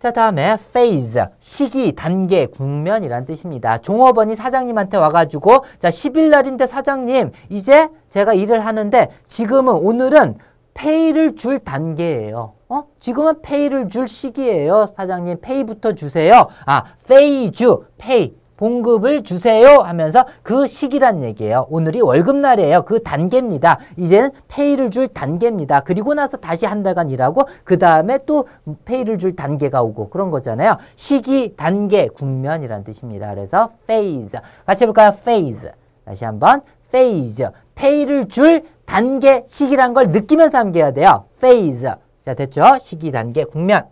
자, 다음에 phase, 시기, 단계, 국면이란 뜻입니다. 종업원이 사장님한테 와가지고 자, 10일 날인데 사장님, 이제 제가 일을 하는데 지금은 오늘은 페이를 줄 단계예요. 어? 지금은 페이를 줄 시기예요. 사장님, 페이부터 주세요. 아, phase, pay. 봉급을 주세요 하면서 그 시기란 얘기예요. 오늘이 월급날이에요. 그 단계입니다. 이제는 페이를 줄 단계입니다. 그리고 나서 다시 한 달간 일하고 그 다음에 또 페이를 줄 단계가 오고 그런 거잖아요. 시기, 단계, 국면이란 뜻입니다. 그래서 phase. 같이 해볼까요? phase. 다시 한번 phase. 페이를 줄 단계, 시기란 걸 느끼면서 함께해야 돼요. phase. 자, 됐죠? 시기, 단계, 국면.